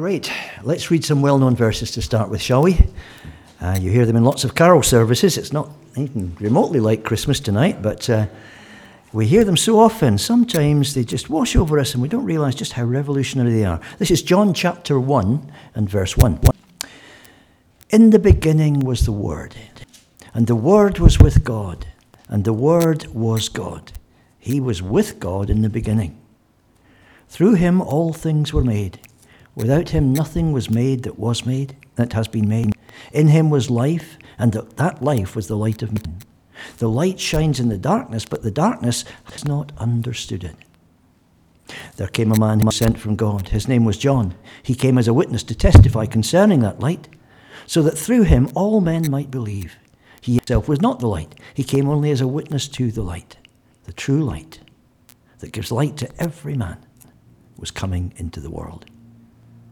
Great. Let's read some well known verses to start with, shall we? Uh, you hear them in lots of carol services. It's not even remotely like Christmas tonight, but uh, we hear them so often. Sometimes they just wash over us and we don't realize just how revolutionary they are. This is John chapter 1 and verse 1. In the beginning was the Word, and the Word was with God, and the Word was God. He was with God in the beginning. Through him all things were made. Without him nothing was made that was made, that has been made. In him was life, and that life was the light of men. The light shines in the darkness, but the darkness has not understood it. There came a man sent from God. His name was John. He came as a witness to testify concerning that light, so that through him all men might believe. He himself was not the light, he came only as a witness to the light, the true light that gives light to every man, was coming into the world.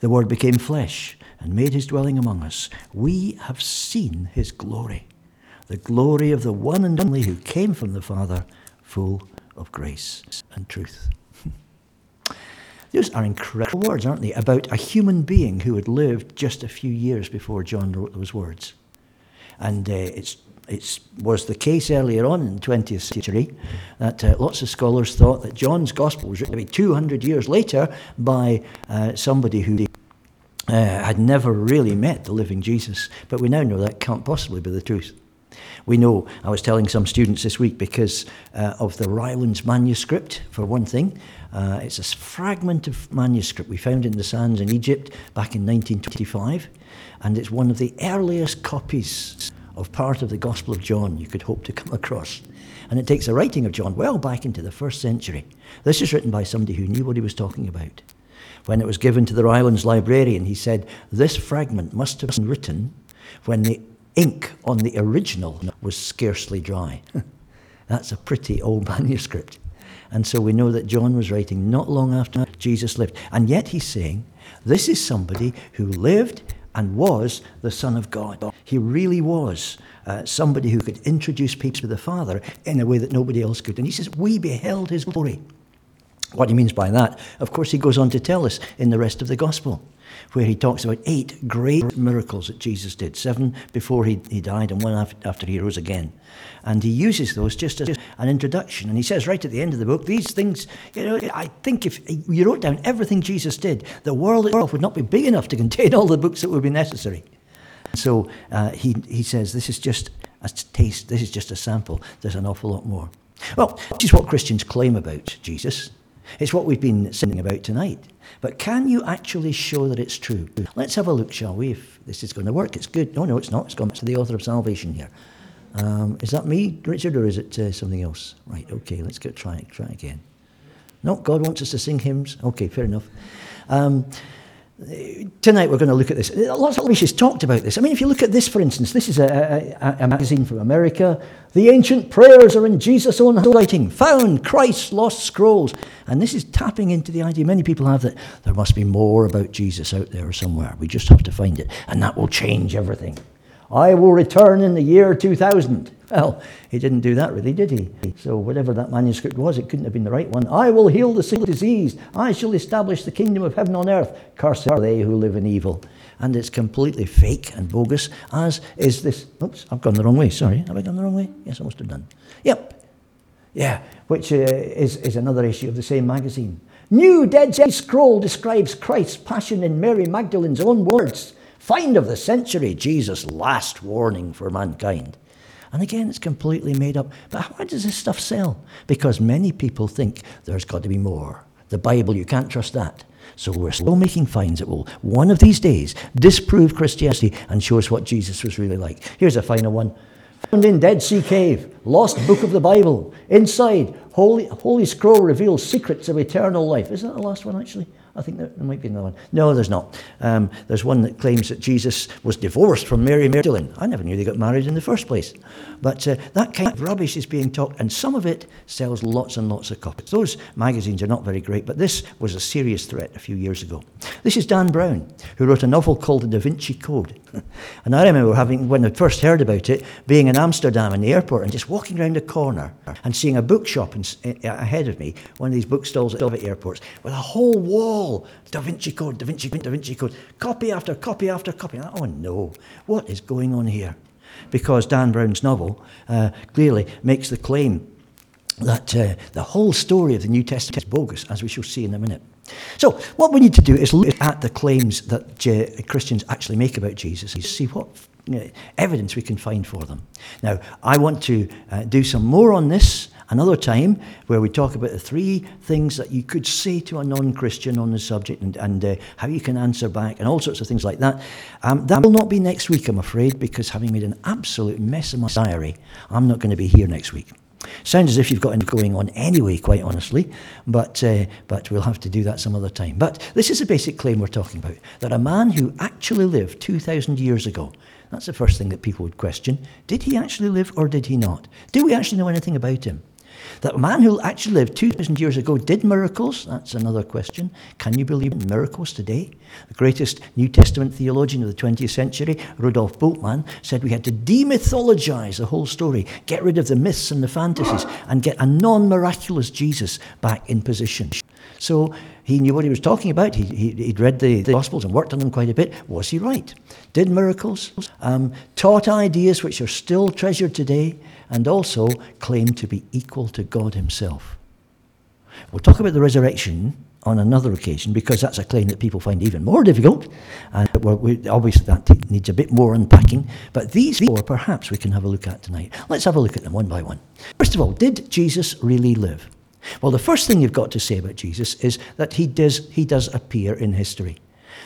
The Word became flesh and made his dwelling among us. We have seen his glory, the glory of the one and only who came from the Father, full of grace and truth. Those are incredible words, aren't they? About a human being who had lived just a few years before John wrote those words. And uh, it's it was the case earlier on in the 20th century that uh, lots of scholars thought that John's Gospel was written maybe 200 years later by uh, somebody who uh, had never really met the living Jesus. But we now know that can't possibly be the truth. We know, I was telling some students this week, because uh, of the Rylands manuscript, for one thing. Uh, it's a fragment of manuscript we found in the sands in Egypt back in 1925, and it's one of the earliest copies of part of the Gospel of John you could hope to come across. And it takes the writing of John well back into the first century. This is written by somebody who knew what he was talking about. When it was given to the Rylands librarian, he said, This fragment must have been written when the ink on the original was scarcely dry. That's a pretty old manuscript. And so we know that John was writing not long after Jesus lived. And yet he's saying, This is somebody who lived and was the Son of God. He really was uh, somebody who could introduce people to the Father in a way that nobody else could. And he says, We beheld his glory. What he means by that, of course, he goes on to tell us in the rest of the gospel, where he talks about eight great miracles that Jesus did seven before he, he died and one after he rose again. And he uses those just as an introduction. And he says right at the end of the book, these things, you know, I think if you wrote down everything Jesus did, the world itself would not be big enough to contain all the books that would be necessary. So uh, he, he says, this is just a taste, this is just a sample. There's an awful lot more. Well, this is what Christians claim about Jesus. It's what we've been singing about tonight. But can you actually show that it's true? Let's have a look, shall we, if this is going to work. It's good. No, no, it's not. It's gone back to the author of salvation here. Um, is that me, Richard, or is it uh, something else? Right, okay, let's go try, it, try again. No, God wants us to sing hymns. Okay, fair enough. Um, Tonight we're going to look at this. Lots of publishers talked about this. I mean, if you look at this, for instance, this is a, a, a magazine from America. The ancient prayers are in Jesus' own handwriting. Found Christ's lost scrolls. And this is tapping into the idea many people have that there must be more about Jesus out there somewhere. We just have to find it. And that will change everything. I will return in the year 2000. Well, he didn't do that really, did he? So, whatever that manuscript was, it couldn't have been the right one. I will heal the sick disease. I shall establish the kingdom of heaven on earth. Cursed are they who live in evil. And it's completely fake and bogus, as is this. Oops, I've gone the wrong way. Sorry. Have I gone the wrong way? Yes, I must have done. Yep. Yeah, which uh, is, is another issue of the same magazine. New Dead Sea Scroll describes Christ's passion in Mary Magdalene's own words. Find of the century, Jesus' last warning for mankind. And again, it's completely made up. But why does this stuff sell? Because many people think there's got to be more. The Bible, you can't trust that. So we're still making finds that will, one of these days, disprove Christianity and show us what Jesus was really like. Here's a final one. Found in Dead Sea Cave, lost book of the Bible. Inside, Holy, Holy Scroll reveals secrets of eternal life. Isn't that the last one, actually? I think there, might be another one. No, there's not. Um, there's one that claims that Jesus was divorced from Mary Magdalene. I never knew they got married in the first place. But uh, that kind of rubbish is being taught, and some of it sells lots and lots of copies. Those magazines are not very great, but this was a serious threat a few years ago. This is Dan Brown, who wrote a novel called The Da Vinci Code. and I remember having, when I first heard about it, being in Amsterdam in the airport and just walking around the corner and seeing a bookshop in, uh, ahead of me, one of these bookstalls at airports, with a whole wall Da Vinci Code, Da Vinci Code, Da Vinci Code, copy after copy after copy. Oh no, what is going on here? Because Dan Brown's novel uh, clearly makes the claim that uh, the whole story of the New Testament is bogus, as we shall see in a minute. So, what we need to do is look at the claims that Christians actually make about Jesus and see what evidence we can find for them. Now, I want to uh, do some more on this another time where we talk about the three things that you could say to a non Christian on the subject and, and uh, how you can answer back and all sorts of things like that. Um, that will not be next week, I'm afraid, because having made an absolute mess of my diary, I'm not going to be here next week. Sounds as if you've got enough going on anyway, quite honestly, but, uh, but we'll have to do that some other time. But this is a basic claim we're talking about that a man who actually lived 2,000 years ago, that's the first thing that people would question. Did he actually live or did he not? Do we actually know anything about him? That a man who actually lived 2,000 years ago did miracles? That's another question. Can you believe in miracles today? The greatest New Testament theologian of the 20th century, Rudolf Bultmann, said we had to demythologize the whole story, get rid of the myths and the fantasies, and get a non miraculous Jesus back in position. So he knew what he was talking about. He, he, would read the, the, Gospels and worked on them quite a bit. Was he right? Did miracles, um, taught ideas which are still treasured today, and also claimed to be equal to God Himself. We'll talk about the resurrection on another occasion because that's a claim that people find even more difficult. And we, obviously, that needs a bit more unpacking. But these four, perhaps, we can have a look at tonight. Let's have a look at them one by one. First of all, did Jesus really live? Well, the first thing you've got to say about Jesus is that he does, he does appear in history.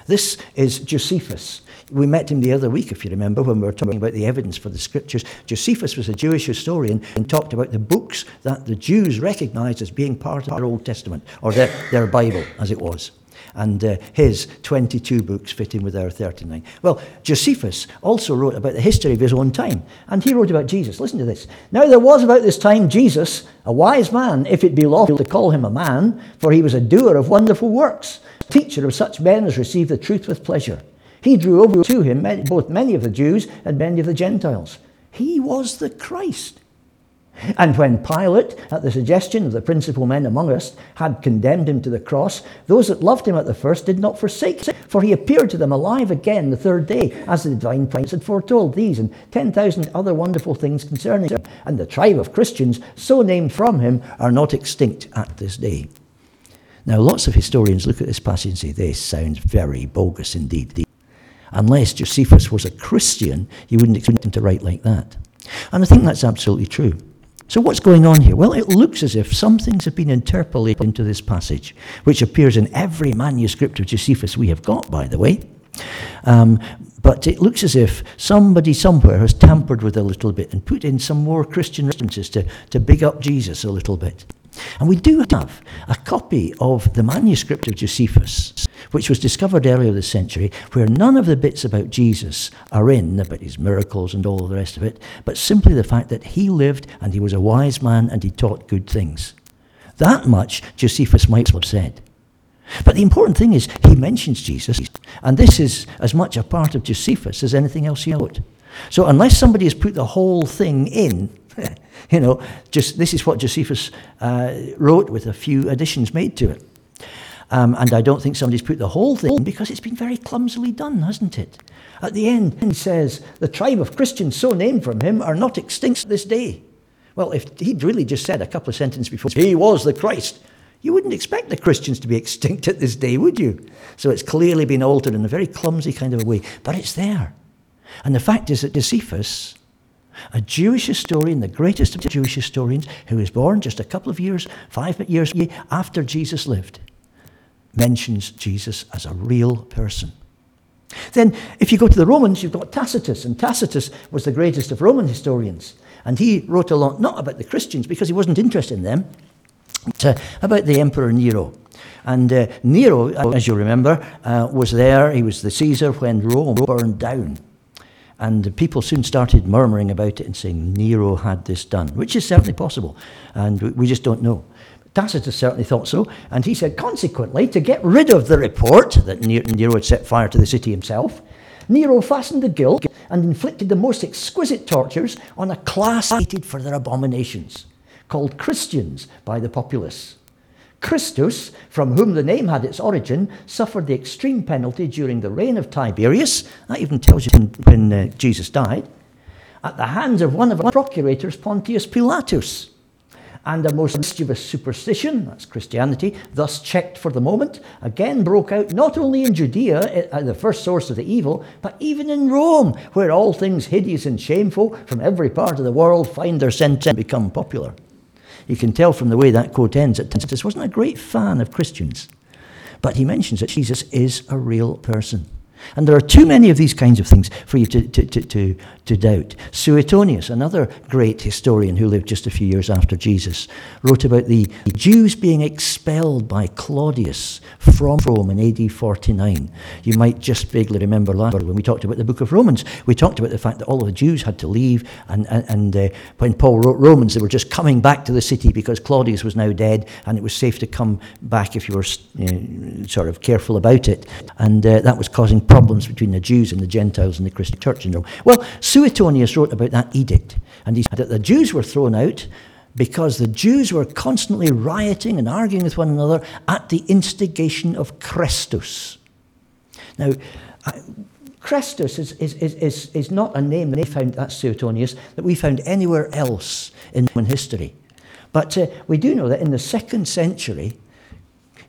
This is Josephus. We met him the other week, if you remember, when we were talking about the evidence for the scriptures. Josephus was a Jewish historian and talked about the books that the Jews recognized as being part of their Old Testament, or their, their Bible, as it was. And uh, his 22 books fit in with our 39. Well, Josephus also wrote about the history of his own time. And he wrote about Jesus. Listen to this. Now there was about this time Jesus, a wise man, if it be lawful to call him a man, for he was a doer of wonderful works, teacher of such men as receive the truth with pleasure. He drew over to him both many of the Jews and many of the Gentiles. He was the Christ. And when Pilate, at the suggestion of the principal men among us, had condemned him to the cross, those that loved him at the first did not forsake him, for he appeared to them alive again the third day, as the divine prophets had foretold these and 10,000 other wonderful things concerning him. And the tribe of Christians, so named from him, are not extinct at this day. Now, lots of historians look at this passage and say, this sounds very bogus indeed. Unless Josephus was a Christian, you wouldn't expect him to write like that. And I think that's absolutely true. So, what's going on here? Well, it looks as if some things have been interpolated into this passage, which appears in every manuscript of Josephus we have got, by the way. Um, but it looks as if somebody somewhere has tampered with a little bit and put in some more Christian references to, to big up Jesus a little bit. And we do have a copy of the manuscript of Josephus, which was discovered earlier this century, where none of the bits about Jesus are in, about his miracles and all the rest of it, but simply the fact that he lived and he was a wise man and he taught good things. That much Josephus might have said. But the important thing is he mentions Jesus, and this is as much a part of Josephus as anything else he wrote. So unless somebody has put the whole thing in, you know, just this is what Josephus uh, wrote with a few additions made to it. Um, and I don't think somebody's put the whole thing because it's been very clumsily done, hasn't it? At the end, he says, The tribe of Christians so named from him are not extinct this day. Well, if he'd really just said a couple of sentences before, He was the Christ, you wouldn't expect the Christians to be extinct at this day, would you? So it's clearly been altered in a very clumsy kind of a way, but it's there. And the fact is that Josephus a Jewish historian, the greatest of Jewish historians, who was born just a couple of years, five years after Jesus lived, mentions Jesus as a real person. Then, if you go to the Romans, you've got Tacitus, and Tacitus was the greatest of Roman historians. And he wrote a lot, not about the Christians, because he wasn't interested in them, but uh, about the Emperor Nero. And uh, Nero, as you remember, uh, was there. He was the Caesar when Rome burned down. And people soon started murmuring about it and saying Nero had this done, which is certainly possible. And we just don't know. Tacitus certainly thought so. And he said, consequently, to get rid of the report that Nero had set fire to the city himself, Nero fastened the guilt and inflicted the most exquisite tortures on a class hated for their abominations, called Christians by the populace. Christus, from whom the name had its origin, suffered the extreme penalty during the reign of Tiberius. That even tells you when, when uh, Jesus died. At the hands of one of the procurators, Pontius Pilatus. And a most mischievous superstition, that's Christianity, thus checked for the moment, again broke out not only in Judea, uh, the first source of the evil, but even in Rome, where all things hideous and shameful from every part of the world find their sense and become popular. You can tell from the way that quote ends that Tacitus wasn't a great fan of Christians. But he mentions that Jesus is a real person. And there are too many of these kinds of things for you to, to, to, to, to doubt. Suetonius, another great historian who lived just a few years after Jesus, wrote about the Jews being expelled by Claudius from Rome in AD 49. You might just vaguely remember last when we talked about the book of Romans, we talked about the fact that all of the Jews had to leave, and, and, and uh, when Paul wrote Romans, they were just coming back to the city because Claudius was now dead, and it was safe to come back if you were uh, sort of careful about it. And uh, that was causing problems between the Jews and the Gentiles in the Christian church in Rome. Well, Suetonius wrote about that edict, and he said that the Jews were thrown out because the Jews were constantly rioting and arguing with one another at the instigation of Chrestus. Now, Chrestus is, is, is, is, not a name they found, that's Suetonius, that we found anywhere else in Roman history. But uh, we do know that in the second century,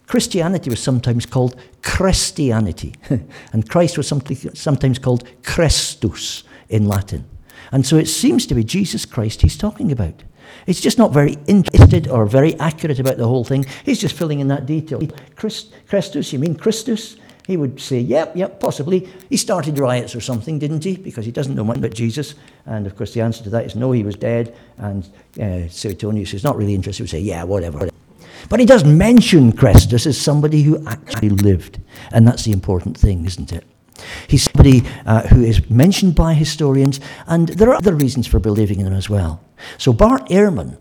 Christianity was sometimes called Christianity, and Christ was sometimes called Christus in Latin. And so it seems to be Jesus Christ he's talking about. He's just not very interested or very accurate about the whole thing. He's just filling in that detail. Christ, Christus, you mean Christus? He would say, yep, yep, possibly. He started riots or something, didn't he? Because he doesn't know much about Jesus. And of course, the answer to that is no, he was dead. And uh, Suetonius is not really interested. He would say, yeah, whatever. But he does mention Christus as somebody who actually lived. And that's the important thing, isn't it? He's somebody uh, who is mentioned by historians, and there are other reasons for believing in him as well. So Bart Ehrman,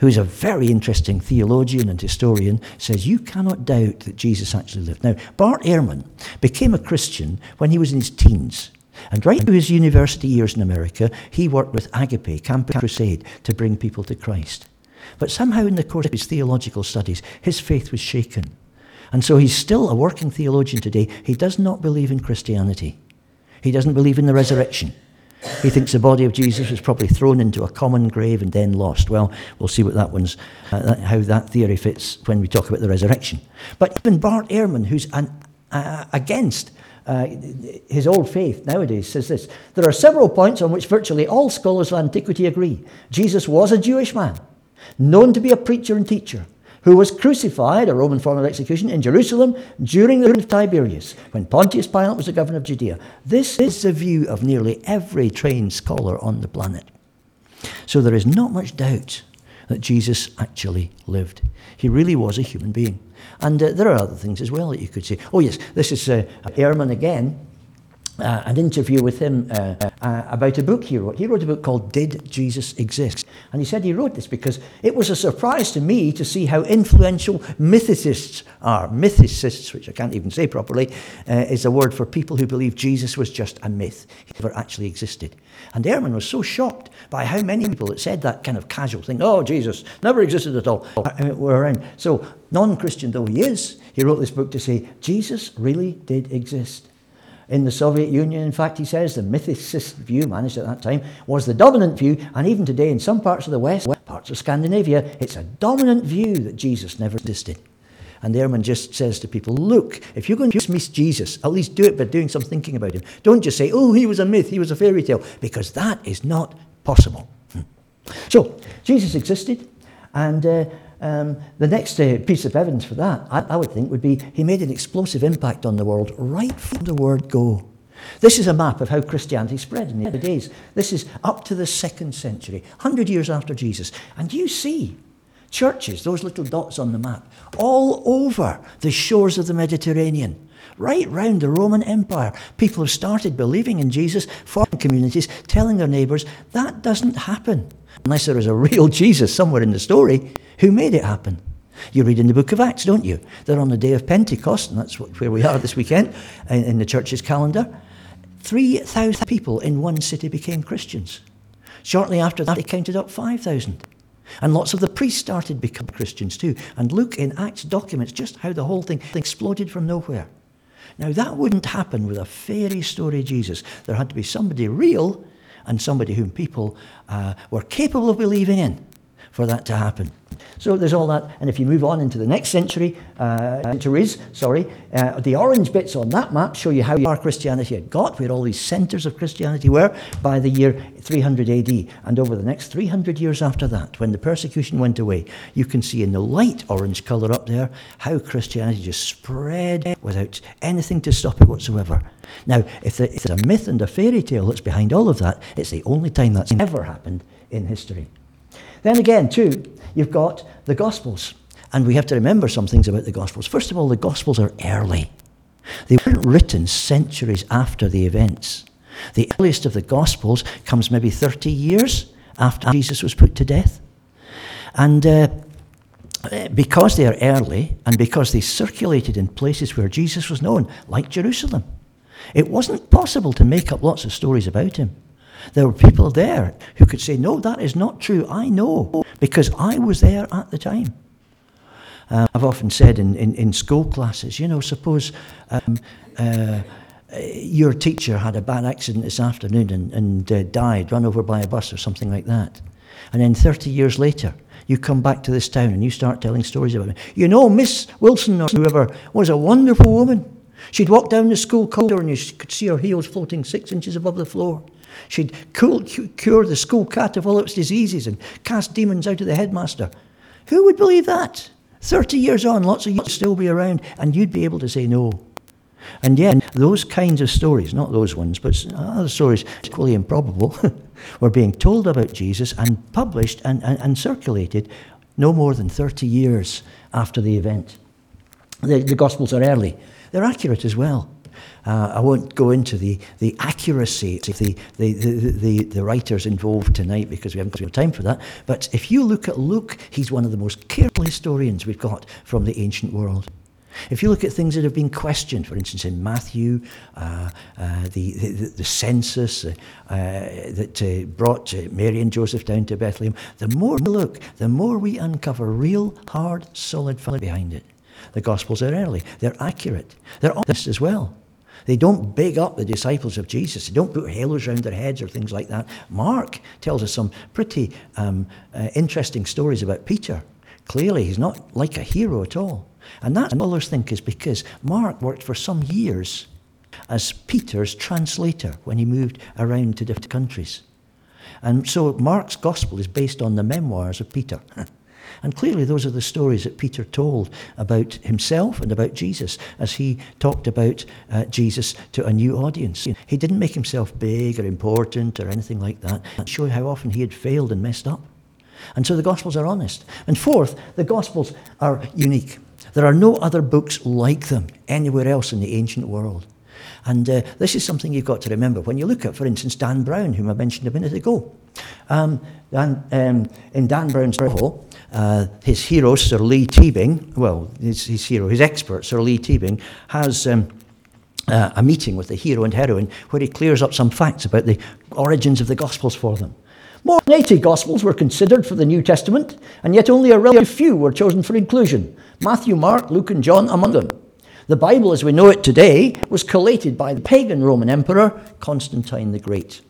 who is a very interesting theologian and historian, says you cannot doubt that Jesus actually lived. Now, Bart Ehrman became a Christian when he was in his teens. And right through his university years in America, he worked with Agape, Campus Crusade, to bring people to Christ. But somehow, in the course of his theological studies, his faith was shaken. And so he's still a working theologian today. He does not believe in Christianity, he doesn't believe in the resurrection. He thinks the body of Jesus was probably thrown into a common grave and then lost. Well, we'll see what that one's, uh, how that theory fits when we talk about the resurrection. But even Bart Ehrman, who's an, uh, against uh, his old faith nowadays says this There are several points on which virtually all scholars of antiquity agree. Jesus was a Jewish man known to be a preacher and teacher, who was crucified, a Roman form of execution, in Jerusalem during the reign of Tiberius, when Pontius Pilate was the governor of Judea. This is the view of nearly every trained scholar on the planet. So there is not much doubt that Jesus actually lived. He really was a human being. And uh, there are other things as well that you could say. Oh, yes, this is uh, Ehrman again uh, an interview with him uh, uh, about a book he wrote. He wrote a book called Did Jesus Exist? And he said he wrote this because it was a surprise to me to see how influential mythicists are. Mythicists, which I can't even say properly, uh, is a word for people who believe Jesus was just a myth. He never actually existed. And Ehrman was so shocked by how many people that said that kind of casual thing, oh, Jesus never existed at all, were around. So, non Christian though he is, he wrote this book to say, Jesus really did exist in the Soviet Union. In fact, he says the mythicist view managed at that time was the dominant view, and even today in some parts of the West, parts of Scandinavia, it's a dominant view that Jesus never existed. And Ehrman just says to people, look, if you're going to dismiss Jesus, at least do it by doing some thinking about him. Don't just say, oh, he was a myth, he was a fairy tale, because that is not possible. Hmm. So, Jesus existed, and uh, um, the next uh, piece of evidence for that, I, I would think, would be he made an explosive impact on the world right from the word go. This is a map of how Christianity spread in the early days. This is up to the second century, 100 years after Jesus. And you see churches, those little dots on the map, all over the shores of the Mediterranean. Right round the Roman Empire, people have started believing in Jesus, forming communities, telling their neighbours that doesn't happen unless there is a real Jesus somewhere in the story who made it happen. You read in the book of Acts, don't you? That on the day of Pentecost, and that's where we are this weekend in the church's calendar, 3,000 people in one city became Christians. Shortly after that, they counted up 5,000. And lots of the priests started becoming Christians too. And look in Acts documents just how the whole thing exploded from nowhere. Now, that wouldn't happen with a fairy story Jesus. There had to be somebody real and somebody whom people uh, were capable of believing in for that to happen. So there's all that. And if you move on into the next century, uh, centuries, sorry, uh, the orange bits on that map show you how far Christianity had got, where all these centres of Christianity were by the year 300 AD. And over the next 300 years after that, when the persecution went away, you can see in the light orange colour up there how Christianity just spread without anything to stop it whatsoever. Now, if, there's a myth and a fairy tale that's behind all of that, it's the only time that's ever happened in history. Then again, too, you've got the Gospels. And we have to remember some things about the Gospels. First of all, the Gospels are early. They weren't written centuries after the events. The earliest of the Gospels comes maybe 30 years after Jesus was put to death. And uh, because they are early and because they circulated in places where Jesus was known, like Jerusalem, it wasn't possible to make up lots of stories about him. There were people there who could say, No, that is not true. I know because I was there at the time. Uh, I've often said in, in, in, school classes, you know, suppose um, uh, your teacher had a bad accident this afternoon and, and uh, died, run over by a bus or something like that. And then 30 years later, you come back to this town and you start telling stories about it. You know, Miss Wilson or whoever was a wonderful woman. She'd walk down the school corridor and you could see her heels floating six inches above the floor. She'd cure the school cat of all its diseases and cast demons out of the headmaster. Who would believe that? 30 years on, lots of you would still be around, and you'd be able to say no. And yet, those kinds of stories, not those ones, but other stories equally improbable, were being told about Jesus and published and, and, and, circulated no more than 30 years after the event. The, the Gospels are early, they're accurate as well. Uh, I won't go into the, the accuracy of the, the, the, the, the writers involved tonight because we haven't got time for that. But if you look at Luke, he's one of the most careful historians we've got from the ancient world. If you look at things that have been questioned, for instance, in Matthew, uh, uh, the, the, the, census uh, uh that uh, brought uh, Mary and Joseph down to Bethlehem, the more we look, the more we uncover real, hard, solid fact behind it. The Gospels are early, they're accurate, they're honest as well. They don't big up the disciples of Jesus. They don't put halos around their heads or things like that. Mark tells us some pretty um, uh, interesting stories about Peter. Clearly, he's not like a hero at all. And that, scholars think, is because Mark worked for some years as Peter's translator when he moved around to different countries. And so Mark's gospel is based on the memoirs of Peter. And clearly, those are the stories that Peter told about himself and about Jesus as he talked about uh, Jesus to a new audience. He didn't make himself big or important or anything like that, show how often he had failed and messed up. And so the Gospels are honest. And fourth, the Gospels are unique. There are no other books like them anywhere else in the ancient world. And uh, this is something you've got to remember when you look at, for instance, Dan Brown, whom I mentioned a minute ago. Um, Dan, um, in Dan Brown's novel, uh, his hero, Sir Lee Teabing, well, his, his hero, his expert, Sir Lee Teabing, has um, uh, a meeting with the hero and heroine where he clears up some facts about the origins of the Gospels for them. More than 80 Gospels were considered for the New Testament, and yet only a relative few were chosen for inclusion Matthew, Mark, Luke, and John among them. The Bible as we know it today was collated by the pagan Roman Emperor Constantine the Great.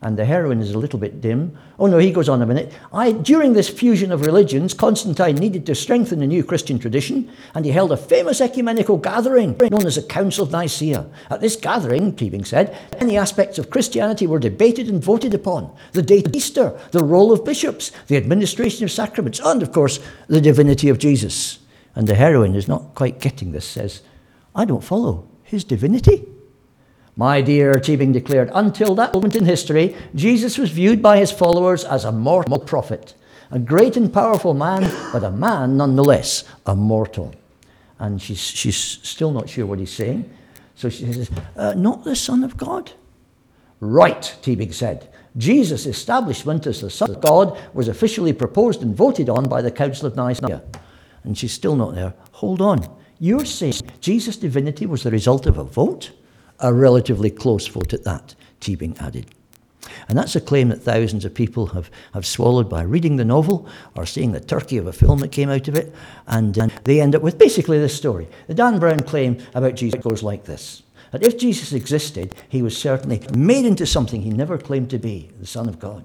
And the heroine is a little bit dim. Oh no, he goes on a minute. I, during this fusion of religions, Constantine needed to strengthen the new Christian tradition, and he held a famous ecumenical gathering known as the Council of Nicaea. At this gathering, Teabing said, many aspects of Christianity were debated and voted upon. The date of Easter, the role of bishops, the administration of sacraments, and of course, the divinity of Jesus. And the heroine is not quite getting this, says, I don't follow his divinity. My dear, Teabing declared, until that moment in history, Jesus was viewed by his followers as a mortal prophet. A great and powerful man, but a man nonetheless, a mortal. And she's, she's still not sure what he's saying. So she says, uh, Not the Son of God? Right, Teabing said. Jesus' establishment as the Son of God was officially proposed and voted on by the Council of Nicaea. And she's still not there. Hold on. You're saying Jesus' divinity was the result of a vote? A relatively close vote at that, Teabing added. And that's a claim that thousands of people have, have swallowed by reading the novel or seeing the turkey of a film that came out of it. And uh, they end up with basically this story. The Dan Brown claim about Jesus goes like this that if Jesus existed, he was certainly made into something he never claimed to be, the Son of God.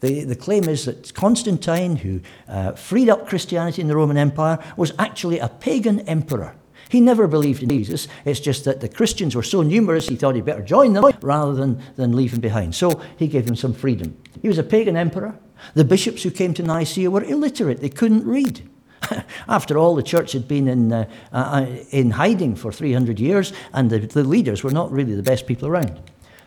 The, the claim is that Constantine, who uh, freed up Christianity in the Roman Empire, was actually a pagan emperor. He never believed in Jesus. It's just that the Christians were so numerous, he thought he'd better join them rather than, than leave them behind. So he gave them some freedom. He was a pagan emperor. The bishops who came to Nicaea were illiterate, they couldn't read. After all, the church had been in, uh, uh, in hiding for 300 years, and the, the, leaders were not really the best people around.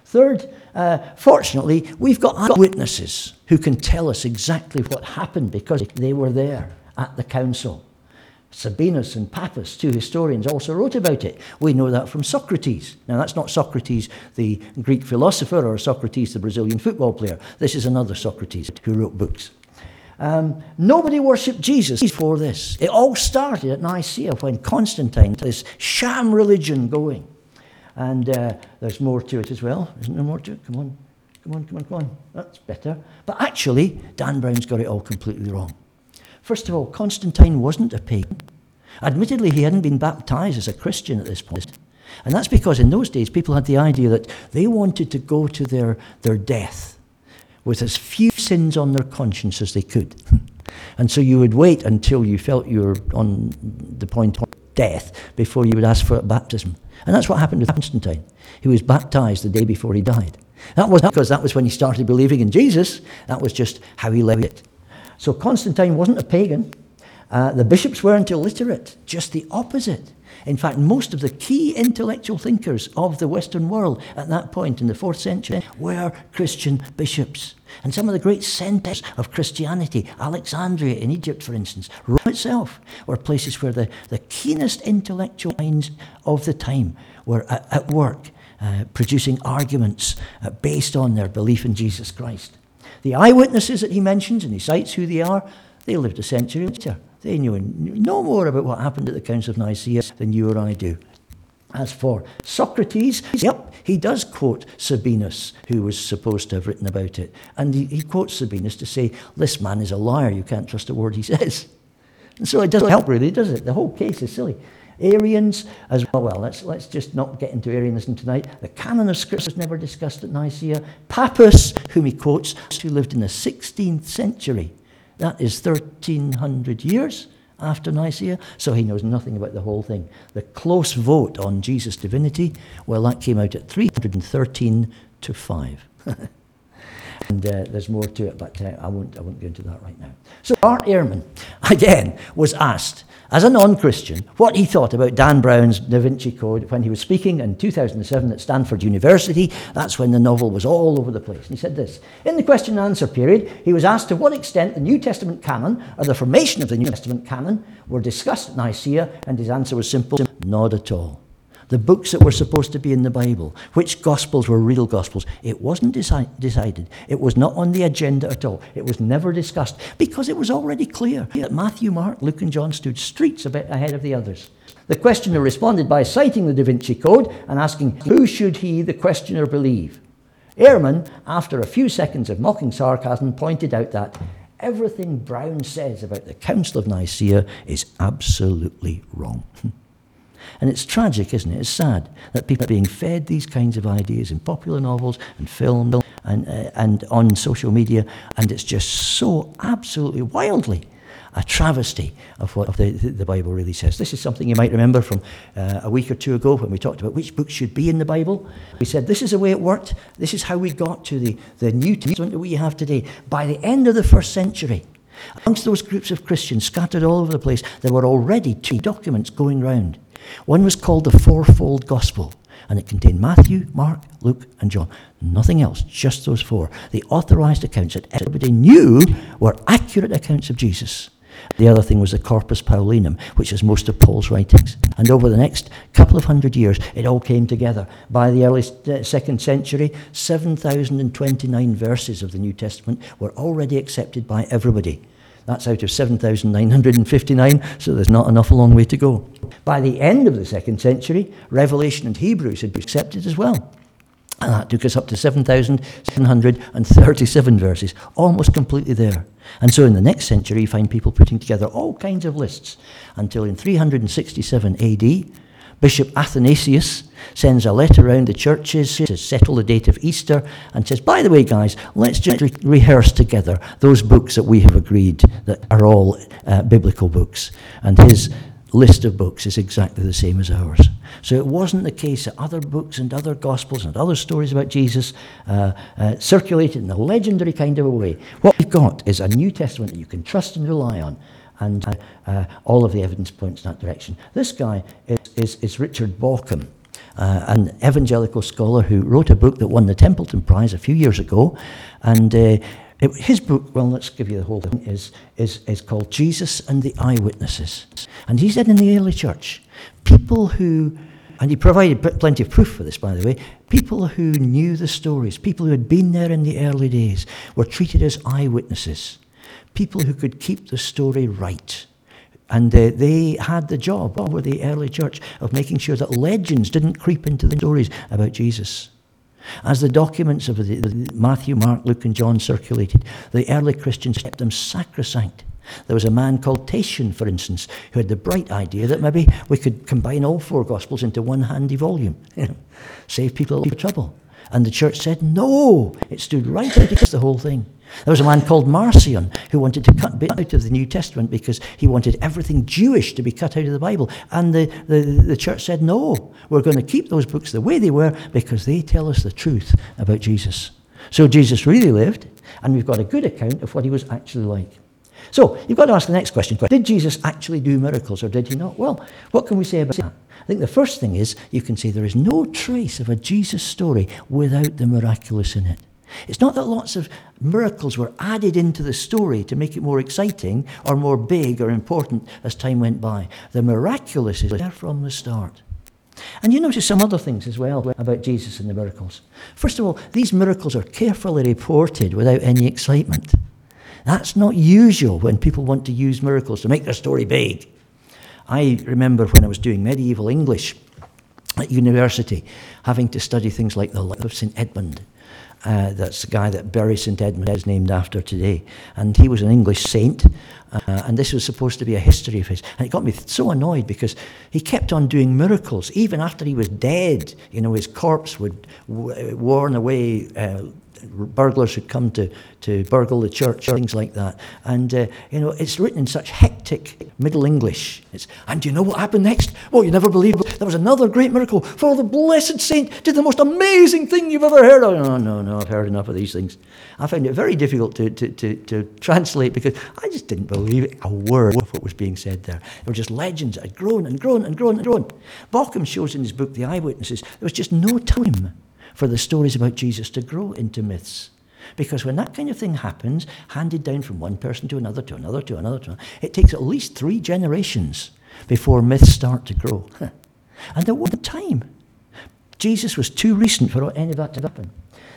Third, uh, fortunately, we've got witnesses who can tell us exactly what happened because they were there at the council. Sabinus and Pappus, two historians, also wrote about it. We know that from Socrates. Now, that's not Socrates, the Greek philosopher, or Socrates, the Brazilian football player. This is another Socrates who wrote books. Um, nobody worshipped Jesus before this. It all started at Nicaea when Constantine, this sham religion going. And uh, there's more to it as well. Isn't there more to it? Come on, come on, come on, come on. That's better. But actually, Dan Brown's got it all completely wrong. First of all, Constantine wasn't a pagan. Admittedly, he hadn't been baptized as a Christian at this point. And that's because in those days, people had the idea that they wanted to go to their, their death with as few sins on their conscience as they could. and so you would wait until you felt you were on the point of death before you would ask for baptism. And that's what happened with Constantine. He was baptized the day before he died. That was because that was when he started believing in Jesus. That was just how he lived it. So Constantine wasn't a pagan. Uh, the bishops weren't illiterate, just the opposite. In fact, most of the key intellectual thinkers of the Western world at that point in the fourth century were Christian bishops. And some of the great centers of Christianity, Alexandria in Egypt, for instance, Rome itself, were places where the, the keenest intellectual minds of the time were at, at work, uh, producing arguments uh, based on their belief in Jesus Christ. The eyewitnesses that he mentions, and he cites who they are, they lived a century later. They knew no more about what happened at the Council of Nicaea than you or I do. As for Socrates, yep, he does quote Sabinus, who was supposed to have written about it. And he, he, quotes Sabinus to say, This man is a liar, you can't trust a word he says. And so it doesn't help, really, does it? The whole case is silly. Arians as well. Well, let's, let's just not get into Arianism tonight. The canon of scripture was never discussed at Nicaea. Pappus, whom he quotes, who lived in the 16th century, that is 1300 years after Nicaea, so he knows nothing about the whole thing. The close vote on Jesus' divinity, well, that came out at 313 to 5. and uh, there's more to it, but uh, I, won't, I won't go into that right now. So Bart Ehrman, again, was asked as a non Christian, what he thought about Dan Brown's Da Vinci Code when he was speaking in 2007 at Stanford University. That's when the novel was all over the place. And he said this In the question and answer period, he was asked to what extent the New Testament canon or the formation of the New Testament canon were discussed at Nicaea, and his answer was simple not at all the books that were supposed to be in the Bible, which Gospels were real Gospels. It wasn't deci- decided. It was not on the agenda at all. It was never discussed because it was already clear that Matthew, Mark, Luke, and John stood streets ahead of the others. The questioner responded by citing the Da Vinci Code and asking, Who should he, the questioner, believe? Ehrman, after a few seconds of mocking sarcasm, pointed out that everything Brown says about the Council of Nicaea is absolutely wrong. And it's tragic, isn't it? It's sad that people are being fed these kinds of ideas in popular novels and film and, uh, and on social media, and it's just so absolutely wildly a travesty of what the, the Bible really says. This is something you might remember from uh, a week or two ago when we talked about which books should be in the Bible. We said this is the way it worked. This is how we got to the, the New Testament that we have today. By the end of the first century, amongst those groups of Christians scattered all over the place, there were already two documents going round one was called the Fourfold Gospel, and it contained Matthew, Mark, Luke, and John. Nothing else, just those four. The authorized accounts that everybody knew were accurate accounts of Jesus. The other thing was the Corpus Paulinum, which is most of Paul's writings. And over the next couple of hundred years, it all came together. By the early uh, second century, 7,029 verses of the New Testament were already accepted by everybody. That's out of 7,959, so there's not enough a long way to go. By the end of the second century, Revelation and Hebrews had been accepted as well. And that took us up to 7,737 verses, almost completely there. And so in the next century, you find people putting together all kinds of lists until in 367 AD, Bishop Athanasius sends a letter around the churches to settle the date of Easter and says, by the way, guys, let's just re- rehearse together those books that we have agreed that are all uh, biblical books. And his list of books is exactly the same as ours. So it wasn't the case that other books and other gospels and other stories about Jesus uh, uh, circulated in a legendary kind of a way. What we've got is a New Testament that you can trust and rely on. And uh, all of the evidence points in that direction. This guy is, is, is Richard Bauckham. Uh, an evangelical scholar who wrote a book that won the Templeton Prize a few years ago. And uh, it, his book, well, let's give you the whole thing, is, is, is called Jesus and the Eyewitnesses. And he said in the early church, people who, and he provided plenty of proof for this, by the way, people who knew the stories, people who had been there in the early days, were treated as eyewitnesses, people who could keep the story right. And uh, they had the job over the early church of making sure that legends didn't creep into the stories about Jesus. As the documents of the, the Matthew, Mark, Luke, and John circulated, the early Christians kept them sacrosanct. There was a man called Tatian, for instance, who had the bright idea that maybe we could combine all four Gospels into one handy volume, save people a lot of trouble. And the church said no. It stood right out against the whole thing. There was a man called Marcion who wanted to cut bits out of the New Testament because he wanted everything Jewish to be cut out of the Bible. And the, the, the church said, no, we're going to keep those books the way they were because they tell us the truth about Jesus. So Jesus really lived, and we've got a good account of what he was actually like. So you've got to ask the next question Did Jesus actually do miracles or did he not? Well, what can we say about that? I think the first thing is you can say there is no trace of a Jesus story without the miraculous in it. It's not that lots of miracles were added into the story to make it more exciting or more big or important as time went by. The miraculous is there from the start. And you notice some other things as well about Jesus and the miracles. First of all, these miracles are carefully reported without any excitement. That's not usual when people want to use miracles to make their story big. I remember when I was doing medieval English at university, having to study things like the life of St. Edmund uh, that's the guy that Bury St Edmund is named after today. And he was an English saint. Uh, and this was supposed to be a history of his. And it got me so annoyed because he kept on doing miracles. Even after he was dead, you know, his corpse would w- worn away. Uh, burglars would come to, to burgle the church, things like that. And, uh, you know, it's written in such hectic Middle English. It's, and do you know what happened next? Well, you never believe. There was another great miracle. For the blessed saint did the most amazing thing you've ever heard of. No, no, no, I've heard enough of these things. I found it very difficult to, to, to, to translate because I just didn't believe a word of what was being said there. They were just legends that had grown and grown and grown and grown. Bauckham shows in his book, The Eyewitnesses, there was just no time for the stories about Jesus to grow into myths. Because when that kind of thing happens, handed down from one person to another, to another, to another, to another, it takes at least three generations before myths start to grow. and there wasn't time. Jesus was too recent for any of that to happen.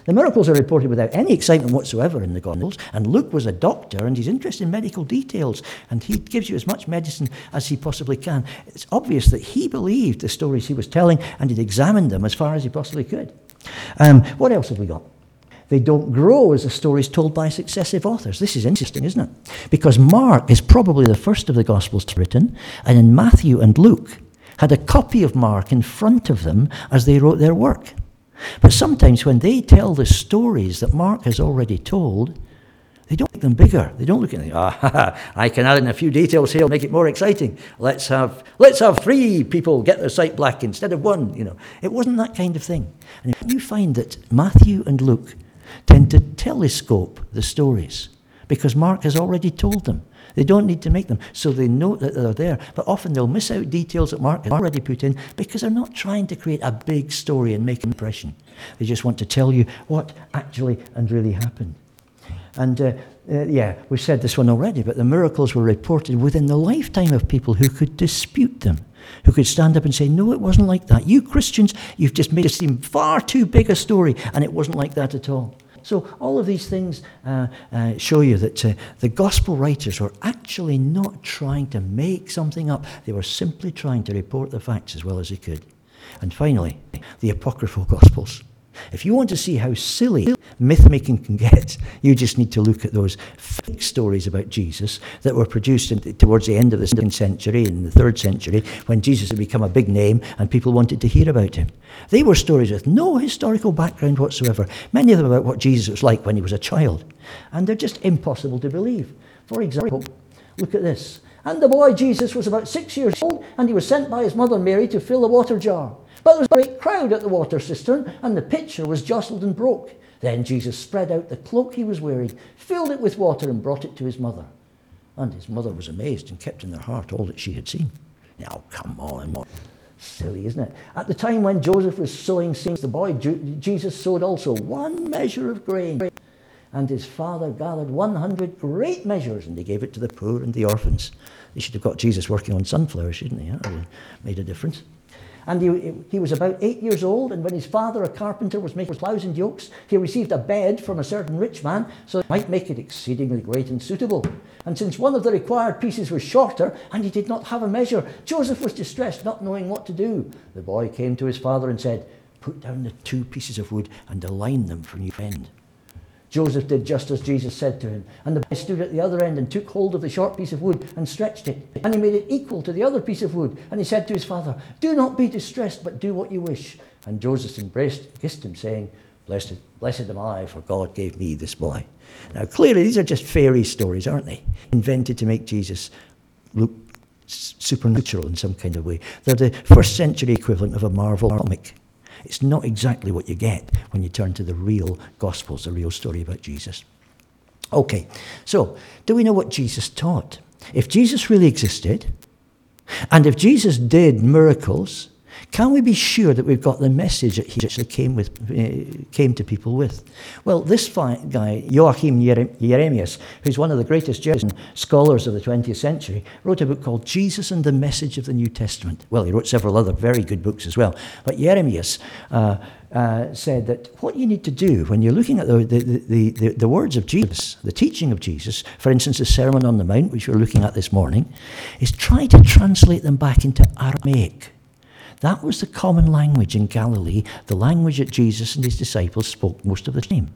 The miracles are reported without any excitement whatsoever in the Gospels, and Luke was a doctor and he's interested in medical details, and he gives you as much medicine as he possibly can. It's obvious that he believed the stories he was telling and he'd examined them as far as he possibly could. Um, what else have we got? They don't grow as the stories told by successive authors. This is interesting, isn't it? Because Mark is probably the first of the Gospels to written, and in Matthew and Luke had a copy of Mark in front of them as they wrote their work. But sometimes when they tell the stories that Mark has already told, they don't make them bigger. They don't look at them, ah, I can add in a few details here, make it more exciting. Let's have, let's have three people get their sight black instead of one. You know, It wasn't that kind of thing. And you find that Matthew and Luke tend to telescope the stories because Mark has already told them. They don't need to make them, so they know that they're there. But often they'll miss out details that Mark has already put in because they're not trying to create a big story and make an impression. They just want to tell you what actually and really happened. And uh, uh, yeah, we've said this one already, but the miracles were reported within the lifetime of people who could dispute them, who could stand up and say, No, it wasn't like that. You Christians, you've just made it seem far too big a story, and it wasn't like that at all. So, all of these things uh, uh, show you that uh, the gospel writers were actually not trying to make something up, they were simply trying to report the facts as well as they could. And finally, the apocryphal gospels. If you want to see how silly myth making can get, you just need to look at those fake stories about Jesus that were produced in, towards the end of the second century and the third century when Jesus had become a big name and people wanted to hear about him. They were stories with no historical background whatsoever, many of them about what Jesus was like when he was a child. And they're just impossible to believe. For example, look at this. And the boy Jesus was about six years old, and he was sent by his mother Mary to fill a water jar. But there was a great crowd at the water cistern, and the pitcher was jostled and broke. Then Jesus spread out the cloak he was wearing, filled it with water, and brought it to his mother. And his mother was amazed and kept in her heart all that she had seen. Now, come on. Silly, isn't it? At the time when Joseph was sowing seeds, the boy Jesus sowed also one measure of grain. And his father gathered 100 great measures, and he gave it to the poor and the orphans. They should have got Jesus working on sunflowers, shouldn't they? That would have made a difference. And he, he was about eight years old, and when his father, a carpenter, was making ploughs and yokes, he received a bed from a certain rich man, so might make it exceedingly great and suitable. And since one of the required pieces was shorter, and he did not have a measure, Joseph was distressed, not knowing what to do. The boy came to his father and said, Put down the two pieces of wood and align them for your friend. Joseph did just as Jesus said to him. And the boy stood at the other end and took hold of the short piece of wood and stretched it. And he made it equal to the other piece of wood. And he said to his father, Do not be distressed, but do what you wish. And Joseph embraced, kissed him, saying, Blessed, blessed am I, for God gave me this boy. Now, clearly, these are just fairy stories, aren't they? Invented to make Jesus look supernatural in some kind of way. They're the first century equivalent of a Marvel comic. It's not exactly what you get when you turn to the real Gospels, the real story about Jesus. Okay, so do we know what Jesus taught? If Jesus really existed, and if Jesus did miracles, can we be sure that we've got the message that he actually came, with, uh, came to people with? Well, this guy, Joachim Jeremias, who's one of the greatest Jewish scholars of the 20th century, wrote a book called Jesus and the Message of the New Testament. Well, he wrote several other very good books as well. But Jeremias uh, uh, said that what you need to do when you're looking at the, the, the, the, words of Jesus, the teaching of Jesus, for instance, the Sermon on the Mount, which we're looking at this morning, is try to translate them back into Aramaic. That was the common language in Galilee, the language that Jesus and his disciples spoke most of the time.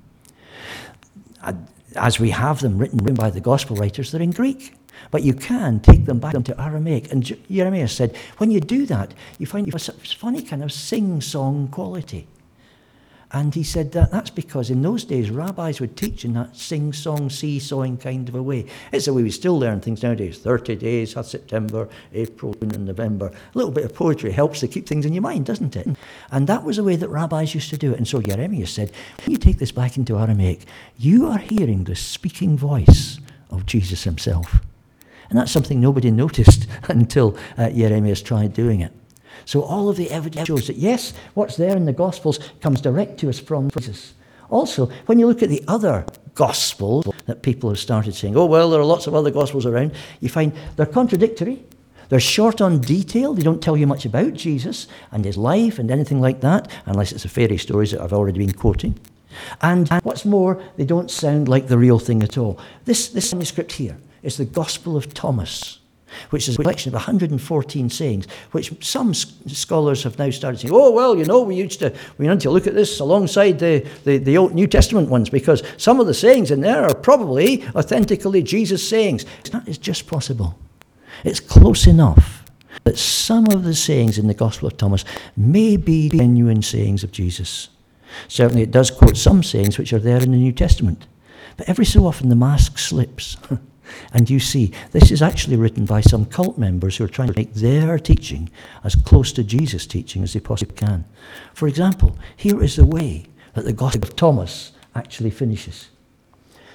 As we have them written written by the gospel writers, they're in Greek. But you can take them back into Aramaic. And Jeremiah said, when you do that, you find a funny kind of sing song quality. And he said that that's because in those days rabbis would teach in that sing song, seesawing kind of a way. It's the way we still learn things nowadays 30 days, September, April, June, and November. A little bit of poetry helps to keep things in your mind, doesn't it? And that was the way that rabbis used to do it. And so Jeremiah said, when you take this back into Aramaic, you are hearing the speaking voice of Jesus himself. And that's something nobody noticed until uh, Jeremiah tried doing it. So all of the evidence shows that yes, what's there in the Gospels comes direct to us from Jesus. Also, when you look at the other Gospels that people have started saying, oh, well, there are lots of other Gospels around, you find they're contradictory. They're short on detail. They don't tell you much about Jesus and his life and anything like that, unless it's the fairy stories that I've already been quoting. And what's more, they don't sound like the real thing at all. This, this manuscript here is the Gospel of Thomas which is a collection of 114 sayings, which some scholars have now started saying, oh, well, you know, we used to, we need to look at this alongside the, the, the Old New Testament ones because some of the sayings in there are probably authentically Jesus' sayings. That is just possible. It's close enough that some of the sayings in the Gospel of Thomas may be genuine sayings of Jesus. Certainly, it does quote some sayings which are there in the New Testament. But every so often, the mask slips. And you see, this is actually written by some cult members who are trying to make their teaching as close to Jesus' teaching as they possibly can. For example, here is the way that the Gospel of Thomas actually finishes.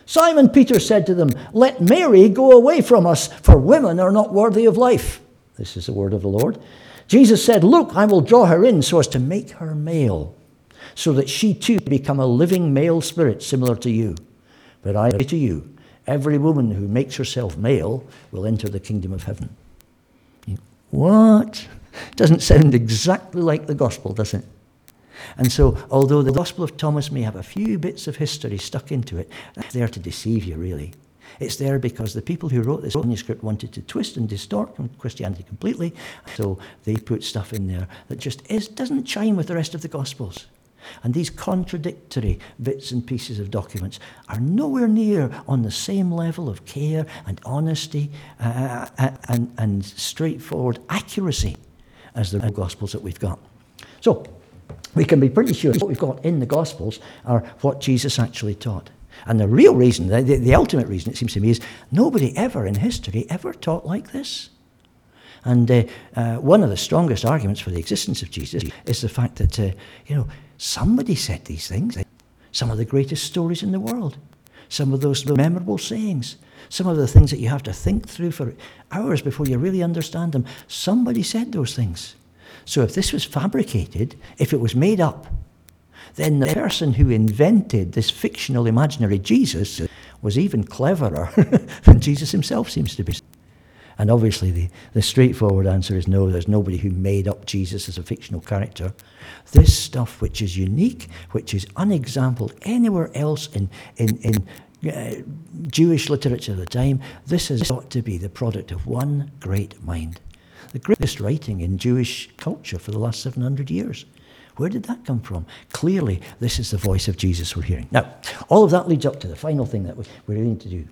Simon Peter said to them, Let Mary go away from us, for women are not worthy of life. This is the word of the Lord. Jesus said, Look, I will draw her in so as to make her male, so that she too become a living male spirit similar to you. But I say to you, every woman who makes herself male will enter the kingdom of heaven. What? Doesn't sound exactly like the gospel, does it? And so, although the Gospel of Thomas may have a few bits of history stuck into it, that's there to deceive you, really. It's there because the people who wrote this manuscript wanted to twist and distort Christianity completely, so they put stuff in there that just is, doesn't chime with the rest of the Gospels. And these contradictory bits and pieces of documents are nowhere near on the same level of care and honesty uh, uh and, and straightforward accuracy as the Gospels that we've got. So, we can be pretty sure what we've got in the Gospels are what Jesus actually taught. And the real reason, the, the, the ultimate reason, it seems to me, is nobody ever in history ever taught like this. And uh, uh, one of the strongest arguments for the existence of Jesus is the fact that, uh, you know, somebody said these things. Some of the greatest stories in the world. Some of those memorable sayings. Some of the things that you have to think through for hours before you really understand them. Somebody said those things. So if this was fabricated, if it was made up, then the person who invented this fictional imaginary Jesus was even cleverer than Jesus himself seems to be. And obviously, the, the straightforward answer is no, there's nobody who made up Jesus as a fictional character. This stuff, which is unique, which is unexampled anywhere else in, in, in uh, Jewish literature of the time, this has got to be the product of one great mind. The greatest writing in Jewish culture for the last 700 years. Where did that come from? Clearly, this is the voice of Jesus we're hearing. Now, all of that leads up to the final thing that we, we really need to do,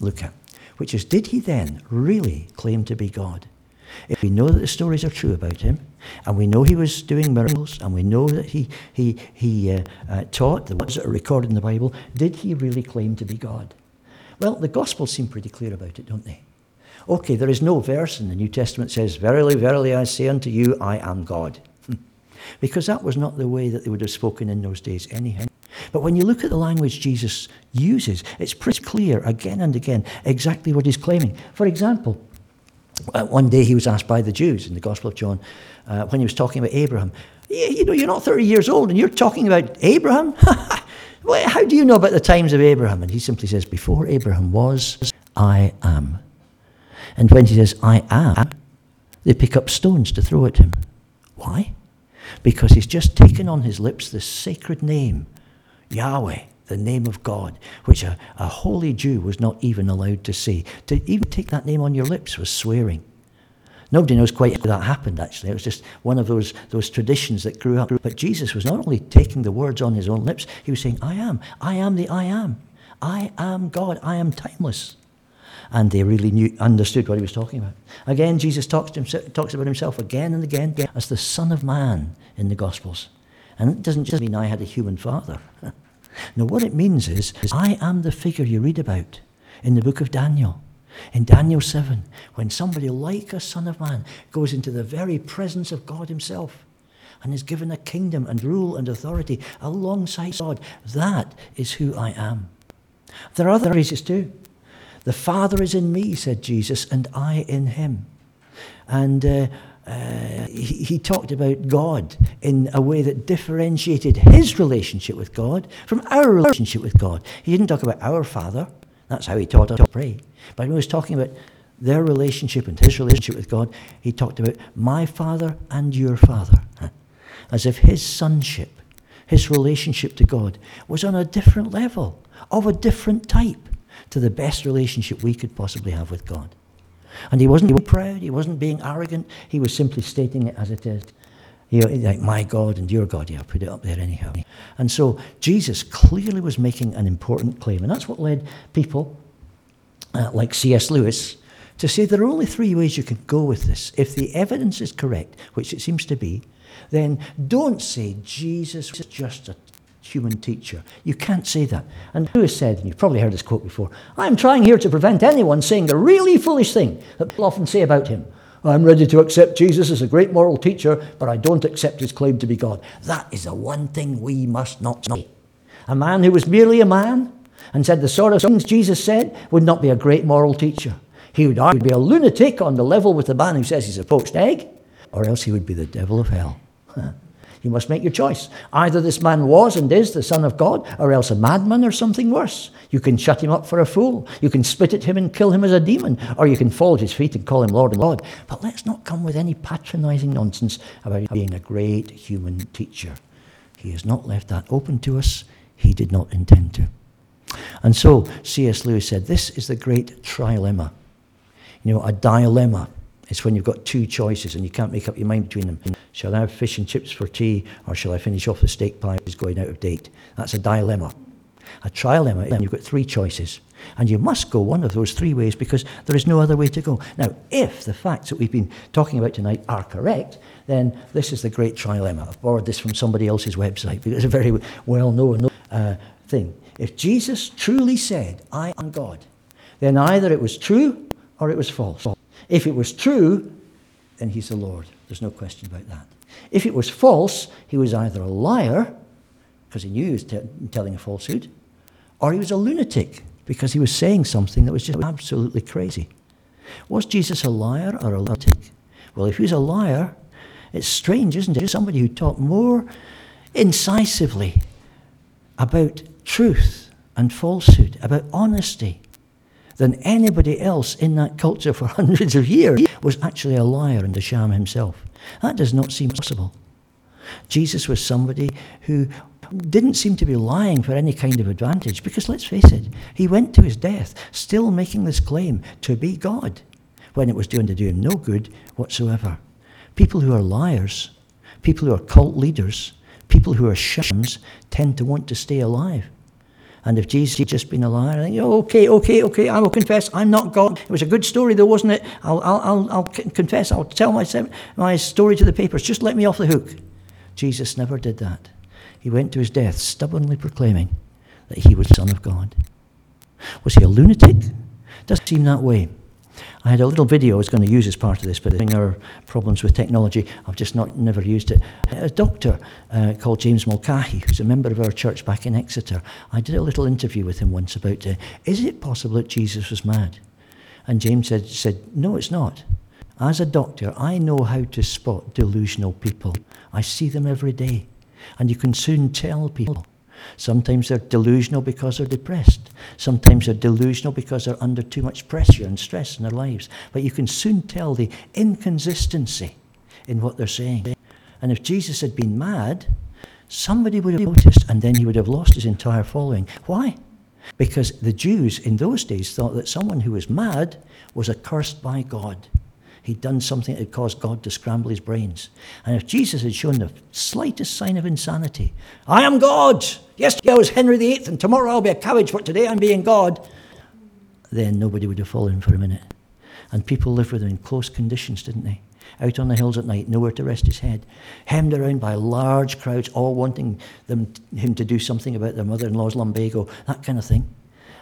look at which is did he then really claim to be God? If we know that the stories are true about him, and we know he was doing miracles, and we know that he, he, he uh, uh, taught the ones that are recorded in the Bible, did he really claim to be God? Well, the Gospels seem pretty clear about it, don't they? Okay, there is no verse in the New Testament says, Verily, verily, I say unto you, I am God. because that was not the way that they would have spoken in those days anyhow. But when you look at the language Jesus uses, it's pretty clear again and again exactly what he's claiming. For example, uh, one day he was asked by the Jews in the Gospel of John uh, when he was talking about Abraham, You know, you're not 30 years old and you're talking about Abraham? How do you know about the times of Abraham? And he simply says, Before Abraham was, I am. And when he says, I am, they pick up stones to throw at him. Why? Because he's just taken on his lips this sacred name Yahweh, the name of God, which a, a holy Jew was not even allowed to say. To even take that name on your lips was swearing. Nobody knows quite how that happened, actually. It was just one of those, those traditions that grew up. But Jesus was not only taking the words on his own lips, he was saying, I am. I am the I am. I am God. I am timeless. And they really knew, understood what he was talking about. Again, Jesus talks, to himself, talks about himself again and again as the Son of Man in the Gospels. And it doesn't just mean I had a human father. no, what it means is, is I am the figure you read about in the book of Daniel. In Daniel 7, when somebody like a son of man goes into the very presence of God himself and is given a kingdom and rule and authority alongside God, that is who I am. There are other phrases too. The Father is in me, said Jesus, and I in him. And uh, uh, he, he, talked about God in a way that differentiated his relationship with God from our relationship with God. He didn't talk about our Father. That's how he taught us to pray. But when he was talking about their relationship and his relationship with God, he talked about my Father and your Father. As if his sonship, his relationship to God, was on a different level, of a different type to the best relationship we could possibly have with God. And he wasn't proud, he wasn't being arrogant, he was simply stating it as it is. You know, like my God and your God, yeah, put it up there anyhow. And so Jesus clearly was making an important claim. And that's what led people uh, like C.S. Lewis to say there are only three ways you can go with this. If the evidence is correct, which it seems to be, then don't say Jesus was just a human teacher. You can't say that. And Lewis said, and you've probably heard this quote before I'm trying here to prevent anyone saying the really foolish thing that people often say about him. I'm ready to accept Jesus as a great moral teacher, but I don't accept his claim to be God. That is the one thing we must not say. A man who was merely a man, and said the sort of things Jesus said would not be a great moral teacher. He would either be a lunatic on the level with the man who says he's a poached egg, or else he would be the devil of hell. You must make your choice. Either this man was and is the Son of God, or else a madman or something worse. You can shut him up for a fool. You can spit at him and kill him as a demon, or you can fall at his feet and call him Lord and Lord. But let's not come with any patronizing nonsense about being a great human teacher. He has not left that open to us. He did not intend to. And so C.S. Lewis said, This is the great trilemma. You know, a dilemma it's when you've got two choices and you can't make up your mind between them. Shall I have fish and chips for tea or shall I finish off the steak pie that's going out of date? That's a dilemma. A trilemma, and you've got three choices. And you must go one of those three ways because there is no other way to go. Now, if the facts that we've been talking about tonight are correct, then this is the great trilemma. I've borrowed this from somebody else's website because it's a very well known uh, thing. If Jesus truly said, I am God, then either it was true or it was false. If it was true, then he's the Lord. There's no question about that. If it was false, he was either a liar, because he knew he was telling a falsehood, or he was a lunatic, because he was saying something that was just absolutely crazy. Was Jesus a liar or a lunatic? Well, if he was a liar, it's strange, isn't it? Somebody who talked more incisively about truth and falsehood, about honesty, than anybody else in that culture for hundreds of years was actually a liar and a sham himself. That does not seem possible. Jesus was somebody who didn't seem to be lying for any kind of advantage because let's face it, he went to his death still making this claim to be God when it was doing to do him no good whatsoever. People who are liars, people who are cult leaders, people who are shams tend to want to stay alive. And if Jesus had just been a liar, I think, oh, okay, okay, okay, I will confess, I'm not God. It was a good story, though, wasn't it? I'll, I'll, I'll, I'll confess, I'll tell my, my story to the papers. Just let me off the hook. Jesus never did that. He went to his death stubbornly proclaiming that he was Son of God. Was he a lunatic? Doesn't seem that way. I had a little video I was going to use as part of this, but there are problems with technology. I've just not never used it. A doctor uh, called James Mulcahy, who's a member of our church back in Exeter, I did a little interview with him once about uh, is it possible that Jesus was mad? And James said, said, no, it's not. As a doctor, I know how to spot delusional people. I see them every day. And you can soon tell people Sometimes they're delusional because they're depressed. Sometimes they're delusional because they're under too much pressure and stress in their lives. But you can soon tell the inconsistency in what they're saying. And if Jesus had been mad, somebody would have noticed and then he would have lost his entire following. Why? Because the Jews in those days thought that someone who was mad was accursed by God. He'd done something that had caused God to scramble his brains. And if Jesus had shown the slightest sign of insanity, I am God! Yesterday I was Henry VIII, and tomorrow I'll be a cabbage, but today I'm being God, then nobody would have fallen for a minute. And people lived with him in close conditions, didn't they? Out on the hills at night, nowhere to rest his head, hemmed around by large crowds, all wanting them, him to do something about their mother in law's lumbago, that kind of thing.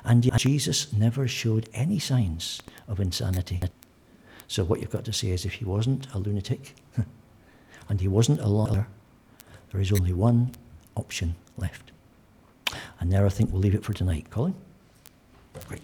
And Jesus never showed any signs of insanity. So what you've got to say is if he wasn't a lunatic and he wasn't a liar, there is only one option left. And there I think we'll leave it for tonight. Colin? Great.